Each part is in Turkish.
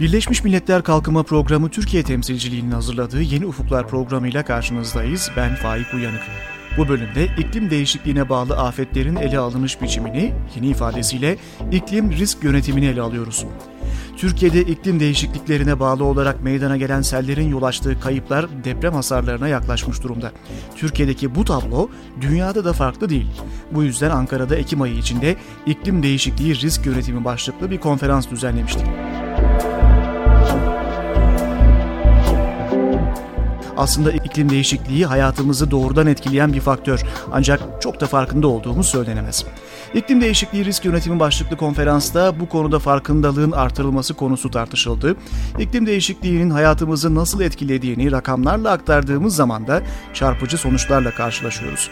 Birleşmiş Milletler Kalkınma Programı Türkiye temsilciliğinin hazırladığı Yeni Ufuklar programıyla karşınızdayız. Ben Faik Uyanık. Bu bölümde iklim değişikliğine bağlı afetlerin ele alınış biçimini, yeni ifadesiyle iklim risk yönetimini ele alıyoruz. Türkiye'de iklim değişikliklerine bağlı olarak meydana gelen sellerin yol açtığı kayıplar deprem hasarlarına yaklaşmış durumda. Türkiye'deki bu tablo dünyada da farklı değil. Bu yüzden Ankara'da Ekim ayı içinde iklim değişikliği risk yönetimi başlıklı bir konferans düzenlemiştik. Aslında iklim değişikliği hayatımızı doğrudan etkileyen bir faktör. Ancak çok da farkında olduğumuz söylenemez. İklim değişikliği risk yönetimi başlıklı konferansta bu konuda farkındalığın artırılması konusu tartışıldı. İklim değişikliğinin hayatımızı nasıl etkilediğini rakamlarla aktardığımız zaman da çarpıcı sonuçlarla karşılaşıyoruz.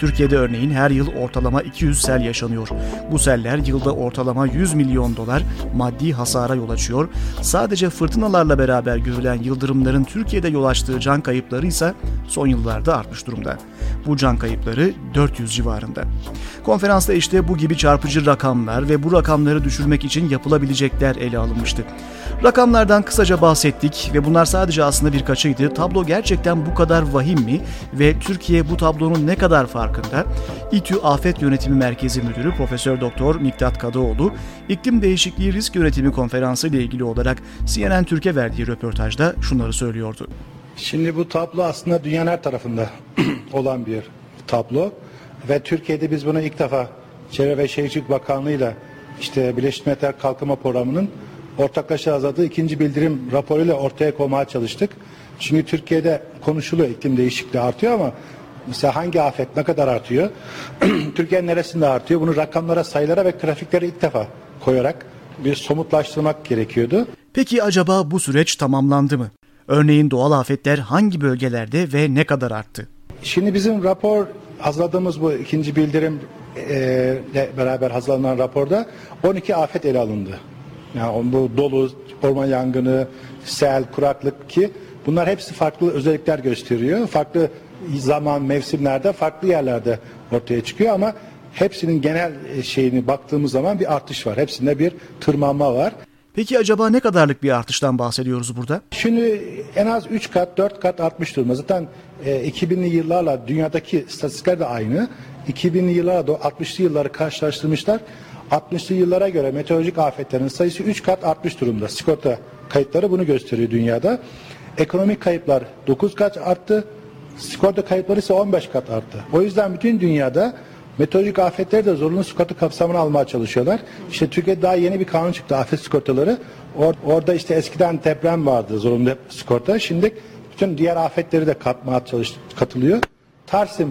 Türkiye'de örneğin her yıl ortalama 200 sel yaşanıyor. Bu seller yılda ortalama 100 milyon dolar maddi hasara yol açıyor. Sadece fırtınalarla beraber görülen yıldırımların Türkiye'de yol açtığı can kayıpları ise son yıllarda artmış durumda. Bu can kayıpları 400 civarında. Konferansta işte bu gibi çarpıcı rakamlar ve bu rakamları düşürmek için yapılabilecekler ele alınmıştı. Rakamlardan kısaca bahsettik ve bunlar sadece aslında birkaçıydı. Tablo gerçekten bu kadar vahim mi ve Türkiye bu tablonun ne kadar farkında? İTÜ Afet Yönetimi Merkezi Müdürü Profesör Doktor Miktat Kadıoğlu, iklim değişikliği risk yönetimi konferansı ile ilgili olarak CNN Türkiye verdiği röportajda şunları söylüyordu. Şimdi bu tablo aslında dünyanın her tarafında olan bir tablo ve Türkiye'de biz bunu ilk defa Çevre ve Şehircilik Bakanlığı ile işte Birleşmiş Milletler Kalkınma Programı'nın ortaklaşa hazırladığı ikinci bildirim raporuyla ortaya koymaya çalıştık. Çünkü Türkiye'de konuşuluyor iklim değişikliği artıyor ama mesela hangi afet ne kadar artıyor? Türkiye'nin neresinde artıyor? Bunu rakamlara, sayılara ve grafiklere ilk defa koyarak bir somutlaştırmak gerekiyordu. Peki acaba bu süreç tamamlandı mı? Örneğin doğal afetler hangi bölgelerde ve ne kadar arttı? Şimdi bizim rapor hazırladığımız bu ikinci bildirim e, beraber hazırlanan raporda 12 afet ele alındı. Yani bu dolu, orman yangını, sel, kuraklık ki bunlar hepsi farklı özellikler gösteriyor. Farklı zaman, mevsimlerde, farklı yerlerde ortaya çıkıyor ama hepsinin genel şeyini baktığımız zaman bir artış var. Hepsinde bir tırmanma var. Peki acaba ne kadarlık bir artıştan bahsediyoruz burada? Şimdi en az 3 kat 4 kat artmış durumda. Zaten e, 2000'li yıllarla dünyadaki istatistikler de aynı. 2000'li yıllarla da 60'lı yılları karşılaştırmışlar. 60'lı yıllara göre meteorolojik afetlerin sayısı 3 kat artmış durumda. Sigorta kayıtları bunu gösteriyor dünyada. Ekonomik kayıplar 9 kat arttı. Sigorta kayıpları ise 15 kat arttı. O yüzden bütün dünyada meteorolojik afetleri de zorunlu sigorta kapsamına almaya çalışıyorlar. İşte Türkiye'de daha yeni bir kanun çıktı afet sigortaları. Or orada işte eskiden deprem vardı zorunlu sigorta. Şimdi bütün diğer afetleri de katmaya çalış katılıyor. Tarsim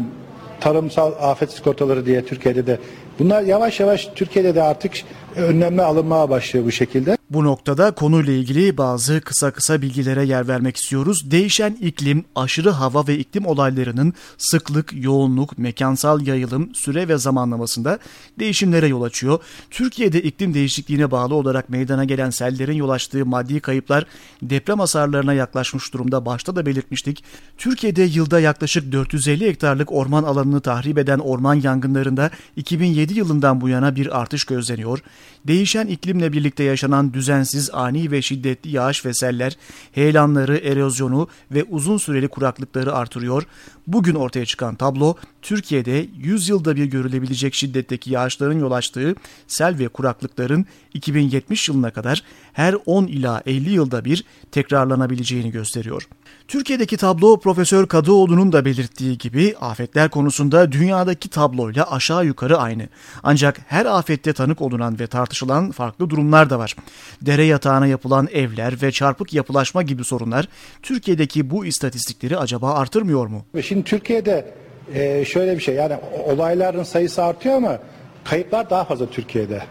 tarımsal afet sigortaları diye Türkiye'de de bunlar yavaş yavaş Türkiye'de de artık önlemler alınmaya başlıyor bu şekilde. Bu noktada konuyla ilgili bazı kısa kısa bilgilere yer vermek istiyoruz. Değişen iklim, aşırı hava ve iklim olaylarının sıklık, yoğunluk, mekansal yayılım, süre ve zamanlamasında değişimlere yol açıyor. Türkiye'de iklim değişikliğine bağlı olarak meydana gelen sellerin yol açtığı maddi kayıplar deprem hasarlarına yaklaşmış durumda. Başta da belirtmiştik. Türkiye'de yılda yaklaşık 450 hektarlık orman alanını tahrip eden orman yangınlarında 2007 yılından bu yana bir artış gözleniyor. Değişen iklimle birlikte yaşanan düzensiz, ani ve şiddetli yağış ve seller, heyelanları, erozyonu ve uzun süreli kuraklıkları artırıyor. Bugün ortaya çıkan tablo, Türkiye'de 100 yılda bir görülebilecek şiddetteki yağışların yol açtığı sel ve kuraklıkların 2070 yılına kadar her 10 ila 50 yılda bir tekrarlanabileceğini gösteriyor. Türkiye'deki tablo Profesör Kadıoğlu'nun da belirttiği gibi afetler konusunda dünyadaki tabloyla aşağı yukarı aynı. Ancak her afette tanık olunan ve tartışılan farklı durumlar da var. Dere yatağına yapılan evler ve çarpık yapılaşma gibi sorunlar Türkiye'deki bu istatistikleri acaba artırmıyor mu? Şimdi Türkiye'de e, şöyle bir şey yani olayların sayısı artıyor ama kayıplar daha fazla Türkiye'de.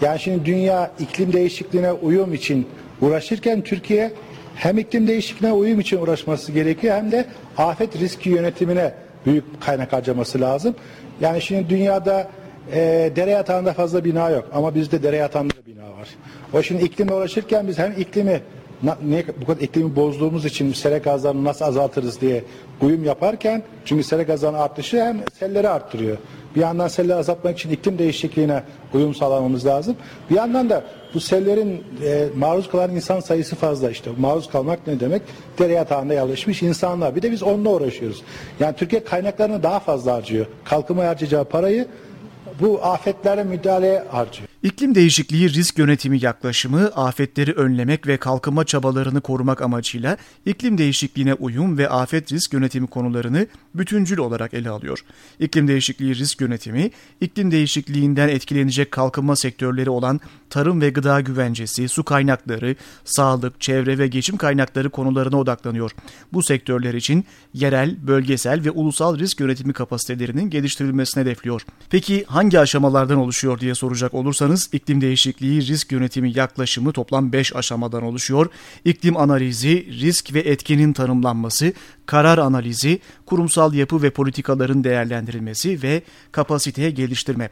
Yani şimdi dünya iklim değişikliğine uyum için uğraşırken Türkiye hem iklim değişikliğine uyum için uğraşması gerekiyor hem de afet riski yönetimine büyük kaynak harcaması lazım. Yani şimdi dünyada e, dere yatağında fazla bina yok ama bizde dere yatağında bina var. O şimdi iklimle uğraşırken biz hem iklimi ne, bu kadar iklimi bozduğumuz için sera gazlarını nasıl azaltırız diye uyum yaparken çünkü sera gazlarının artışı hem selleri arttırıyor. Bir yandan selleri azaltmak için iklim değişikliğine uyum sağlamamız lazım. Bir yandan da bu sellerin e, maruz kalan insan sayısı fazla işte. Maruz kalmak ne demek? Dere yatağında yerleşmiş insanlar. Bir de biz onunla uğraşıyoruz. Yani Türkiye kaynaklarını daha fazla harcıyor. Kalkıma harcayacağı parayı bu afetlere müdahaleye harcıyor. İklim değişikliği risk yönetimi yaklaşımı, afetleri önlemek ve kalkınma çabalarını korumak amacıyla iklim değişikliğine uyum ve afet risk yönetimi konularını bütüncül olarak ele alıyor. İklim değişikliği risk yönetimi, iklim değişikliğinden etkilenecek kalkınma sektörleri olan tarım ve gıda güvencesi, su kaynakları, sağlık, çevre ve geçim kaynakları konularına odaklanıyor. Bu sektörler için yerel, bölgesel ve ulusal risk yönetimi kapasitelerinin geliştirilmesine hedefliyor. Peki hangi aşamalardan oluşuyor diye soracak olursanız iklim değişikliği risk yönetimi yaklaşımı toplam 5 aşamadan oluşuyor. İklim analizi, risk ve etkinin tanımlanması, karar analizi, kurumsal yapı ve politikaların değerlendirilmesi ve kapasiteye geliştirme.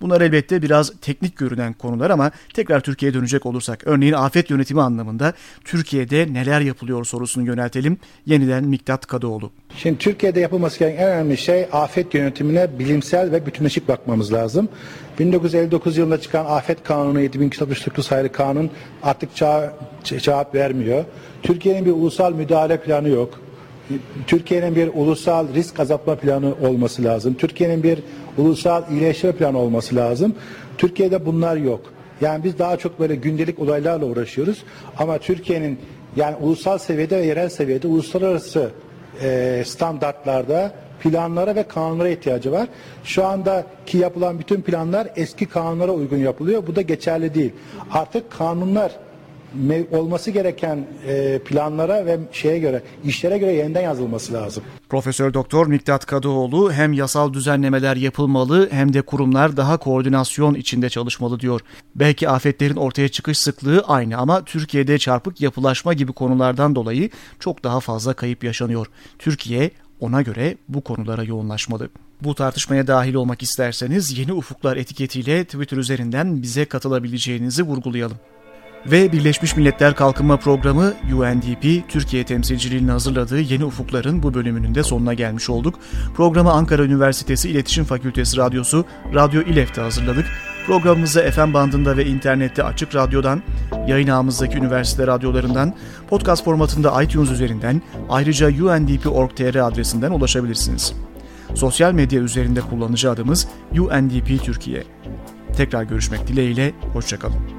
Bunlar elbette biraz teknik görünen konular ama tekrar Türkiye'ye dönecek olursak örneğin afet yönetimi anlamında Türkiye'de neler yapılıyor sorusunu yöneltelim. Yeniden Miktat Kadıoğlu. Şimdi Türkiye'de yapılması gereken en önemli şey afet yönetimine bilimsel ve bütünleşik bakmamız lazım. 1959 yılında çıkan afet kanunu 7269 sayılı kanun artık cevap vermiyor. Türkiye'nin bir ulusal müdahale planı yok. Türkiye'nin bir ulusal risk azaltma planı olması lazım. Türkiye'nin bir ulusal iyileşme planı olması lazım. Türkiye'de bunlar yok. Yani biz daha çok böyle gündelik olaylarla uğraşıyoruz. Ama Türkiye'nin yani ulusal seviyede ve yerel seviyede uluslararası e, standartlarda planlara ve kanunlara ihtiyacı var. Şu andaki yapılan bütün planlar eski kanunlara uygun yapılıyor. Bu da geçerli değil. Artık kanunlar olması gereken e, planlara ve şeye göre işlere göre yeniden yazılması lazım. Profesör Doktor Miktat Kadıoğlu hem yasal düzenlemeler yapılmalı hem de kurumlar daha koordinasyon içinde çalışmalı diyor. Belki afetlerin ortaya çıkış sıklığı aynı ama Türkiye'de çarpık yapılaşma gibi konulardan dolayı çok daha fazla kayıp yaşanıyor. Türkiye ona göre bu konulara yoğunlaşmalı. Bu tartışmaya dahil olmak isterseniz Yeni Ufuklar etiketiyle Twitter üzerinden bize katılabileceğinizi vurgulayalım. Ve Birleşmiş Milletler Kalkınma Programı UNDP Türkiye temsilciliğinin hazırladığı Yeni Ufuklar'ın bu bölümünün de sonuna gelmiş olduk. Programı Ankara Üniversitesi İletişim Fakültesi Radyosu Radyo İLEF'te hazırladık. Programımıza FM bandında ve internette Açık Radyo'dan, yayın ağımızdaki üniversite radyolarından, podcast formatında iTunes üzerinden, ayrıca undp.org.tr adresinden ulaşabilirsiniz. Sosyal medya üzerinde kullanıcı adımız UNDP Türkiye. Tekrar görüşmek dileğiyle, hoşçakalın.